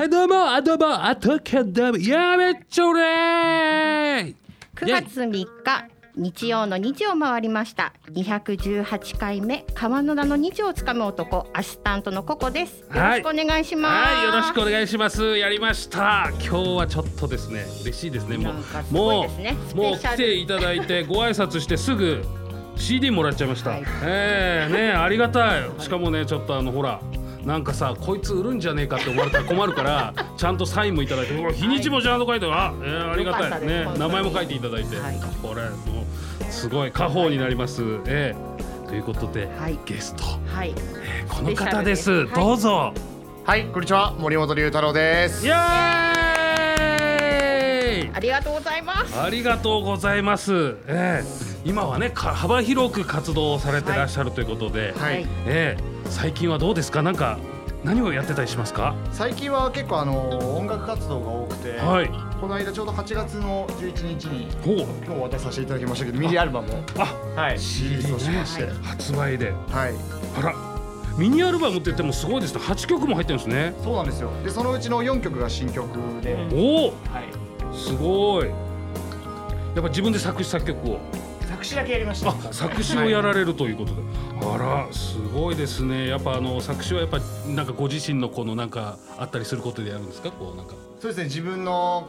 はいどうもあどうもあとけどもやめちょれ9月3日日曜の日を回りました。218回目川野田の日をつかむ男アシスタントのココです。よろしくお願いします。はいよろしくお願いします。やりました。今日はちょっとですね嬉しいですね。もなんかすごもうもう来ていただいて ご挨拶してすぐ CD もらっちゃいました、はい。ええねありがたい。しかもねちょっとあのほらなんかさこいつ売るんじゃねえかって思われたら困るから ちゃんとサインもいただいて日にちもちゃんと書いてあ、えーありがたいね。名前も書いていただいて、はい。これもうすごい家宝になります。ええ。ということで、はい。ゲスト、はい。えーこの方です。スペシャルです。どうぞ、はい、こんにちは、森本龍太郎です。イエーイ。ありがとうございます。ありがとうございます、ええ。今はねか幅広く活動されてらっしゃるということで、はい、はい。ええ最近はどうですか？なんか何をやってたりしますか？最近は結構あの音楽活動が多くて、はい。この間ちょうど8月の11日に今日渡させていただきましたけど、ミニアルバムをあ。はい、リリースをしまして、ね発売で。はい、あら。ミニアルバムって言ってもすごいですね。8曲も入ってるんですね。そうなんですよ。で、そのうちの4曲が新曲で、うんおお。はい、すごい。やっぱ自分で作詞作曲を。作詞だけやりました。あ作詞をやられるということで、あらすごいですね。やっぱあの作詞はやっぱなんかご自身のこのなんかあったりすることでやるんですか？こうなんか。そうですね、自分の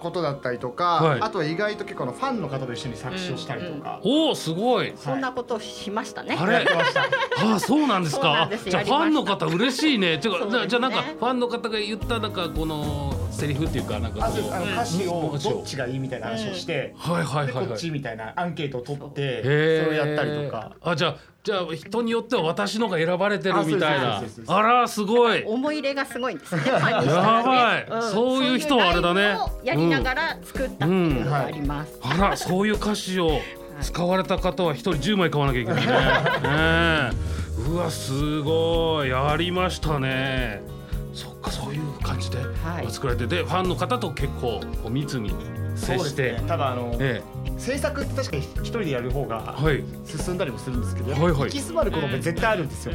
ことだったりとか、はい。あとは意外と結構あのファンの方と一緒に作詞をしたりとか、おおすごい。そんなことしましたね。あれ？やってました。ああそうなんですか？そうなんです。じゃあやりましたファンの方嬉しいね。てかそうですね。じゃあなんかファンの方が言ったなんかこのセリフっていうかなんかそうです。あの歌詞をどっちがいいみたいな話をして、はいはいではいはい。こっちみたいなアンケートを取ってそれをやったりとか。あじゃあじゃあ人によっては私のが選ばれてるみたいな。あらすごい。思い入れがすごいんですやばい。そういう人はあれだね。やりながら作ったっていうのがあります、あらそういう歌詞を使われた方は一人10枚買わなきゃいけないねうわすごい。やりましたねそっかそういう感じではい。作られてでファンの方と結構こう密に接して、ただあの、え制作って確かに一人でやる方えがはい。進んだりもするんですけど、はいはい。行き詰まることも絶対あるんですよ。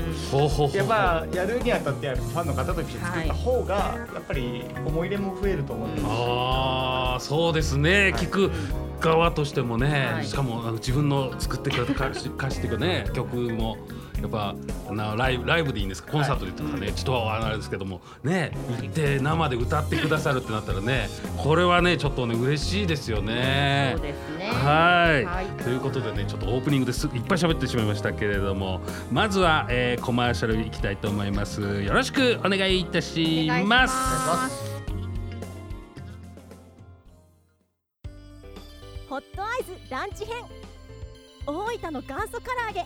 やっぱやるにあたってファンの方と一緒に作った方がやっぱり思い入れも増えると思うんです。ああそうですね、聞く側としてもね、はい。しかもあの自分の作ってくれた歌詞 歌詞っていうかね曲もやっぱなライブライブでいいんですか？コンサートでとかね、ちょっとあれですけども。ね。行って生で歌ってくださるってなったらねこれはねちょっとね嬉しいですよね。そう。ですね。はい。はい。ということでねちょっとオープニングです。いっぱい喋ってしまいましたけれども。まずは、えーコマーシャルいきたいと思います。よろしくお願いいたします。ホットアイズランチ編。大分の元祖唐揚げ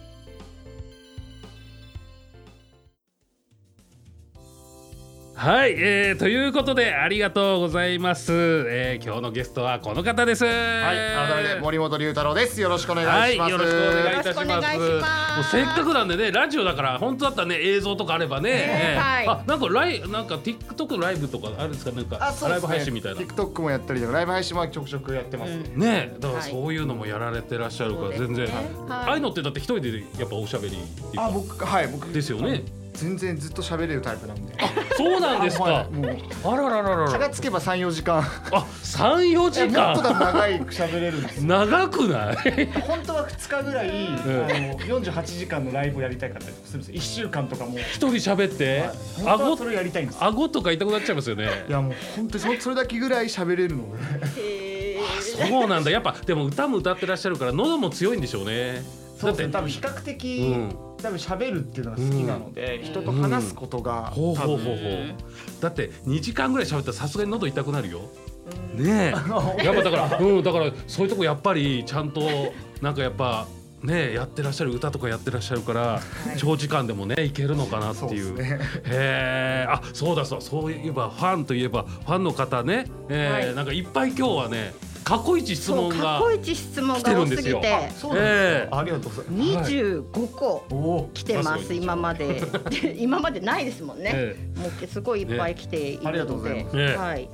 はい、えー、ということでありがとうございます、えー、今日のゲストはこの方ですはい、改めて森本龍太郎です。よろしくお願いします。はい、よろしくお願いいたします。もうせっかくなんでね、ラジオだから本当だったらね映像とかあればね、ええはいあなんかライなんか TikTok ライブとかあるんですか？なんかあ、そうライブ。配信みたいな。TikTok もやったりとかライブ配信もちょくちょくやってます。うんねだからはいそういうのもやられてらっしゃるから全然、そうですねはいああいうのってだって一人でやっぱおしゃべりあ、僕はい僕ですよね。全然ずっと喋れるタイプなんで。そうなんですか。はいもうあららららら。気がつけば三四時間。あ、三四時もっと長い喋れるんです。長くない？本当は二日ぐらい、あの四十八時間のライブをやりたいかったりするんですよ。一週間とかも。一人喋って、顎？それをやりたいんです。顎とか痛くなっちゃいますよね。いやもう本当にそそれだけぐらい喋れるので。へそうなんだやっぱでも歌も歌ってらっしゃるから喉も強いんでしょうねそうですね。だ多分比較的、うん。多分喋るっていうのが好きなので、人と話すことが、ほうほうほうほう。多分。だって2時間ぐらい喋ったらさすがに喉痛くなるよ。ねえ。やっぱだからうんだからそういうとこやっぱりちゃんとなんかやっぱねやってらっしゃる歌とかやってらっしゃるから、長時間でもねいけるのかなっていう。ですね。へえ。あそうだそうそういえばファンといえばファンの方ね、えーはい。なんかいっぱい今日はね過去一質問が過去一質問が多すぎてそうなんですか、ありがとうございます。二十五個。来てます、今まで。今までないですもんね、ええ、もうすごいいっぱい来ているので、ありがとうございます、はい。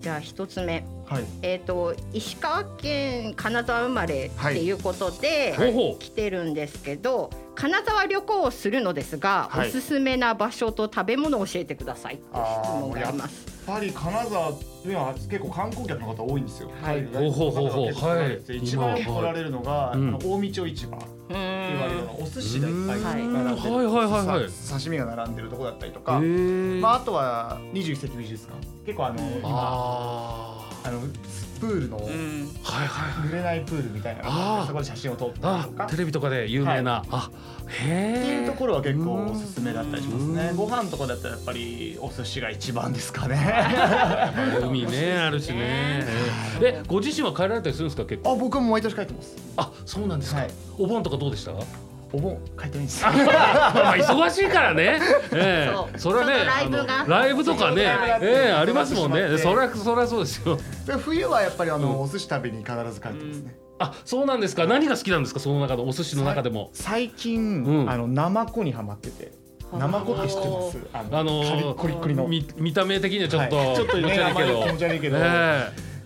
じゃあ一つ目、はい、えっ、ー、と石川県金沢生まれっていうことで、はい、来てるんですけど、金沢旅行をするのですが、はい、おすすめな場所と食べ物を教えてくださいって質問があります。やっぱり金沢は結構観光客の方多いんですよ。はい。ほうほうほうほう。はい。一番来られるのが、うん、大道市場って言われるのお寿司がいっぱい並んでる、はいはいはいはい、刺身が並んでるところだったりとか、まああとは二十一世紀美術館結構あの今あのプールの、はいはい濡れないプールみたいなそこで写真を撮ったりとか。テレビとかで有名な、はい、あへえっていうところは結構おすすめだったりしますね。ご飯とかだったらやっぱりお寿司が一番ですかね。海ねあるしね。えご自身は帰られたりするんですか結構？あ僕も毎年帰ってます。あそうなんですか、はい、お盆とかどうでした？お盆帰ってないんです。まあ忙しいからね。ええ。それはねライブとかねええありますもんね。それはそれはそうですよ。冬はやっぱりあのお寿司食べに必ず帰ってますね。あそうなんですか。何が好きなんですかその中のお寿司の中でも。最近、あの生子にはまってて。生子って知ってます？あのコリコリの。見た目的にはちょっと、ちょっと気持ち悪いけど、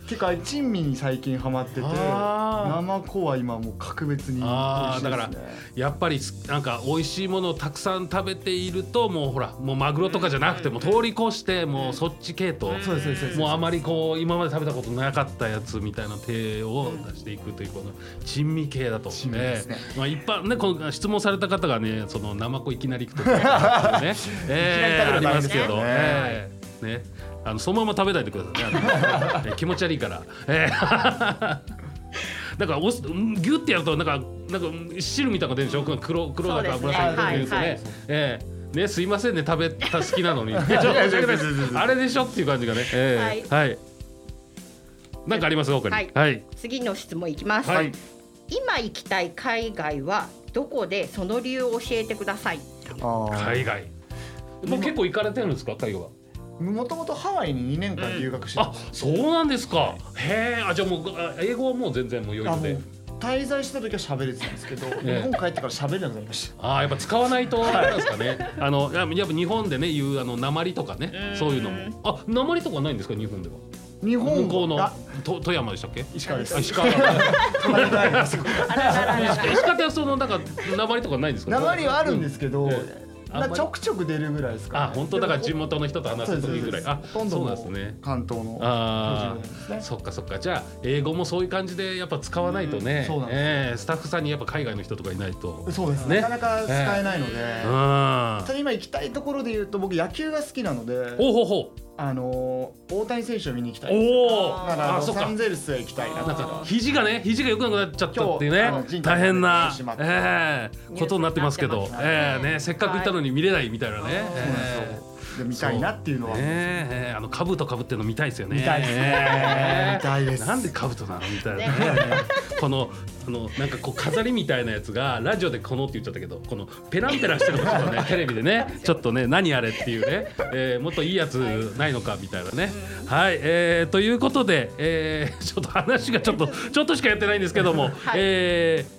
結構珍味に最近ハマってて生子は今もう格別に美味しいです、ね、だからやっぱりなんか美味しいものをたくさん食べているともうほらもうマグロとかじゃなくても通り越してもうそっち系統もうあまりこう今まで食べたことなかったやつみたいな手を出していくというこの珍味系だと、ね。まあ、一般ねこの質問された方がねその生子いきなり行くとかね、えー、ありますけど、ねねあのそのまま食べないでくださいね気持ち悪いから。えー だからおギュッてやるとなんかなんか汁みたいなの出るでしょ？黒黒だか紫色ですね。ねえーねすいませんね食べた好きなのに あれでしょ？っていう感じがね。えー、はい。なんかあります？他に。はい。次の質問いきます。はい。今行きたい海外はどこでその理由を教えてください。海外。もう結構行かれてるんですか？海外は。もともとハワイに2年間留学してた、うん、あそうなんですか。へえ。あじゃあもう英語はもう全然もう余裕で。滞在した時は喋れてたんですけど、日本帰ってから喋れなくなりました。ああ、やっぱ使わないと、あんですかね。あの、やっぱ日本でね、言う、あの、鉛とかね、そういうのも。あ、鉛とかないんですか、日本では？日本向こうのと富山でしたっけ？石川です。石川。石川ってそのなんか鉛とかないんですか？鉛はあるんですけど、あちょくちょく出るぐらいですか、ね、あ本当だから地元の人と話す時ぐらい。あそうなんですね。関東のああ、ね、そっかそっか。じゃあ英語もそういう感じでやっぱ使わないとね、うん、えー、スタッフさんにやっぱ海外の人とかいないと。そうですね。なかなか使えないので、えー、ただ今行きたいところで言うと僕野球が好きなので。ほうほうほうあの大谷選手を見に行きたい。おおだからロサンゼルスへ行きたいななんか肘がね肘が良くなくなっちゃったっていうね。大変な、えー、ことになってますけど、えーね、せっかく行ったのに見れないみたいなね。えー見たいなっていうのは。ねあの兜かぶってるの見たいですよね。見たいですね。見たいです。なんで兜なのみたいなね。このあのなんかこう飾りみたいなやつがラジオでこのって言っちゃったけどこのペランペラしてるのとね テレビでね。ちょっとね何あれっていうね、えー、もっといいやつないのかみたいなね。はい、えー、ということで、えー、ちょっと話がちょっとちょっとしかやってないんですけども、はい、えー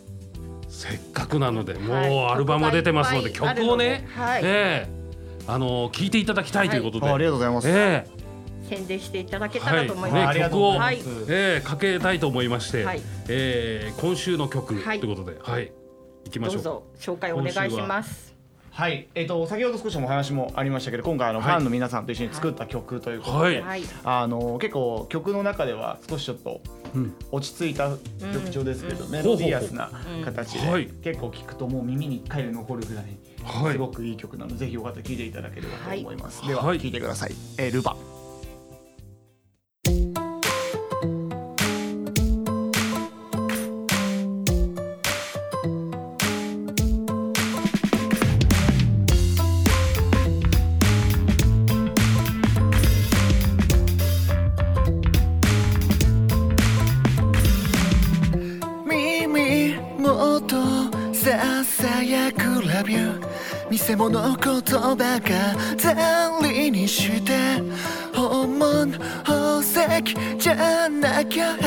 せっかくなのでもうアルバムが出てますので、曲をね、はい、えーあの聞いていただきたいということで、ありがとうございます。えー、宣伝していただけたらと思います。ね、曲を、はい、えー、かけたいと思いまして、はい、えー、今週の曲ということで、はい、行きましょう。どうぞ。紹介お願いします。はい、えっ、ー、と先ほど少しお話もありましたけど、今回あの、ファンの皆さんと一緒に作った曲ということで、はい、あの結構曲の中では少しちょっと落ち着いた曲調ですけど、うん、メロディアスな形で、うん、結構聞くともう耳に一回で残るぐらい。すごくいい曲なので、ぜひよかったら聴いていただければと思います、はい、では聴、いてください、えー、ルバ偽物言葉がざりにして本物石じゃなきゃ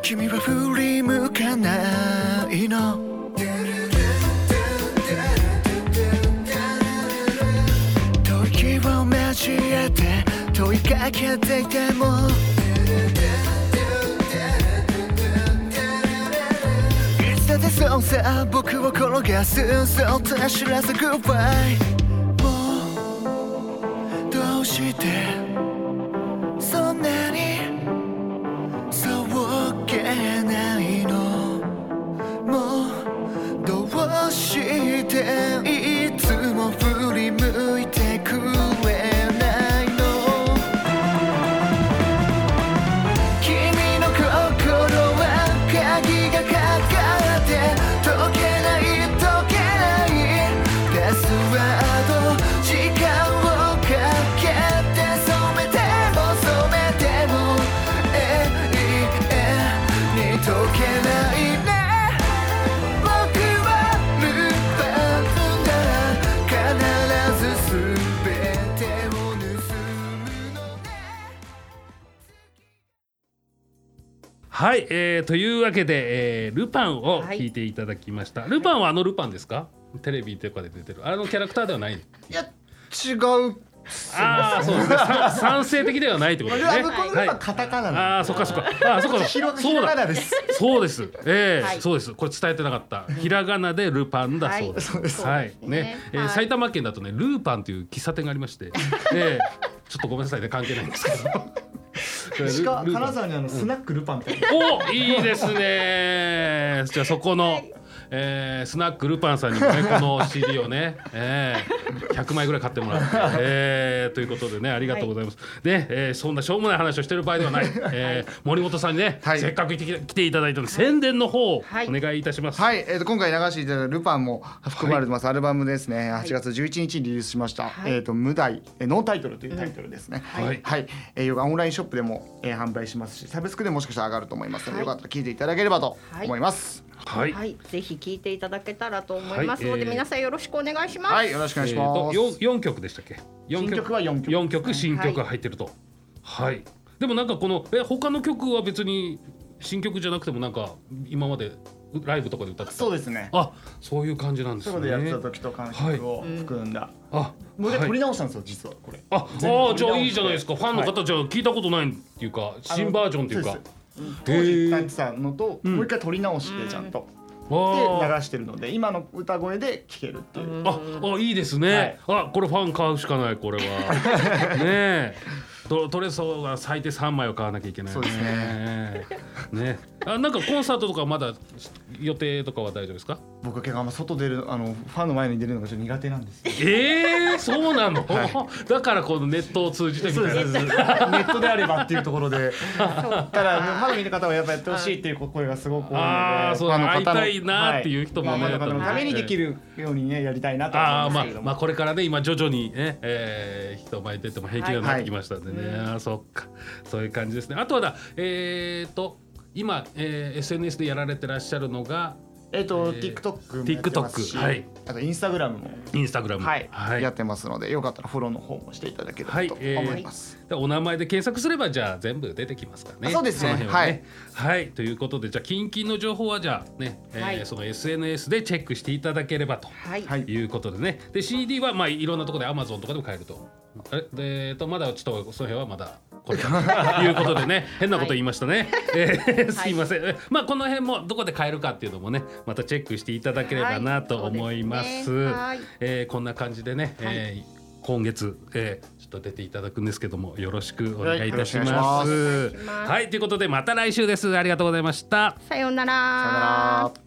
君は振り向かないの吐息を交えて問いかけていてもそうさ僕を転がすそうと知らせ Goodbye もうどうしてそんなにそうけないの？もうどうしてはい、えー、というわけで、えー、ルパンを聞いていただきました、ルパンはあのルパンですか？テレビとかで出てる。あのキャラクターではない？いや違うああそうですね。さ賛成的ではないってことですね。はカタカナああそっかそっか。ああそっかひろそうだ。です。そうです。ええはい。そうです。これ伝えてなかった。ひらがなでルパンだそうです。はい。ね。ね。え埼玉県だとねルーパンという喫茶店がありまして。ええちょっとごめんなさいね。関係ないんですけど しか金沢にあのスナックルパンみたいな。おいいですね。じゃあそこの、えースナックルパンさんにもねこの CD をね、えー、100枚ぐらい買ってもらって、えーということでねありがとうございます、ね、えーそんなしょうもない話をしてる場合ではない、えー森本さんにね、はい。せっかく来て来ていただいたので、宣伝の方をはい。お願いいたします、はい、えー、と今回流していただいたルパンも含まれてます、アルバムですね。8月11日にリリースしました、はい。えっ、と無題、えーノータイトルというタイトルですね、はい。はい、えー、オンラインショップでも、えー、販売しますしサブスクでもしかしたら上がると思いますので、はい。よかったら聞いていただければと思いますはい、はい、ぜひ聞いていただけたらと思いますので、はい。えー皆さんよろしくお願いします。はい、よろしくお願いします、えーと四四曲でしたっけ？四新曲は四曲。四曲新曲が入ってると。はい、でもなんかこのえ他の曲は別に新曲じゃなくてもなんか今までライブとかで歌ってた？そうですね。あそういう感じなんですね。そこでやってた時と感触を含んだ、あもう一撮り直したんですよ実はこれ。ああじゃあいいじゃないですか。ファンの方じゃあ聞いたことないっていうか新バージョンっていうかそうです当時歌ってたのと、ん。もう一回撮り直してちゃんと、あ。で流してるので今の歌声で聴けるっていう、ああいいですね、あこれファン買うしかないこれは。ねえとトレソが最低3枚は買わなきゃいけないそうですね。ね。あなんかコンサートとかまだ予定とかは大丈夫ですか？僕は結構あんま外出るあのファンの前に出るのがちょっと苦手なんですよ。ええそうなの、だからこのネットを通じてみたいな。ネットであればっていうところで。ただファンの見る方はやっぱやってほしいっていう声がすごく多いのであーそう会いたいなっていう人もねはい。ファンの方のためにできるようにねやりたいなとああまあ思うんですけれども。まあこれからね今徐々にね、えー、人前に出ても平気になってきましたんでね、あーそっか。そういう感じですね。あとはだえー、と今、えー、SNS でやられてらっしゃるのがえっとえー TikTok もやってますしはい。あと Instagram もインスタグラム。はい。はい。やってますのでよかったらフォローの方もしていただければはい。とえー思います。でお名前で検索すればじゃあ全部出てきますからね。あそうですね。の辺はね。はい、ということでじゃあキンキンの情報はじゃあね、えーはい。その SNS でチェックしていただければと。はい、はいいうことでね。で CD はまあいろんなところで Amazon とかでも買えるとえっとまだちょっとその辺はまだこれからということでね 変なこと言いましたね、えーすいません、えまあこの辺もどこで買えるかっていうのもねまたチェックしていただければなと思います,、はい。すね。はい。えーこんな感じでね、えー今月、えーちょっと出ていただくんですけどもよろしくお願いいたします。はい。ということでまた来週です。ありがとうございました。さようなら。さよなら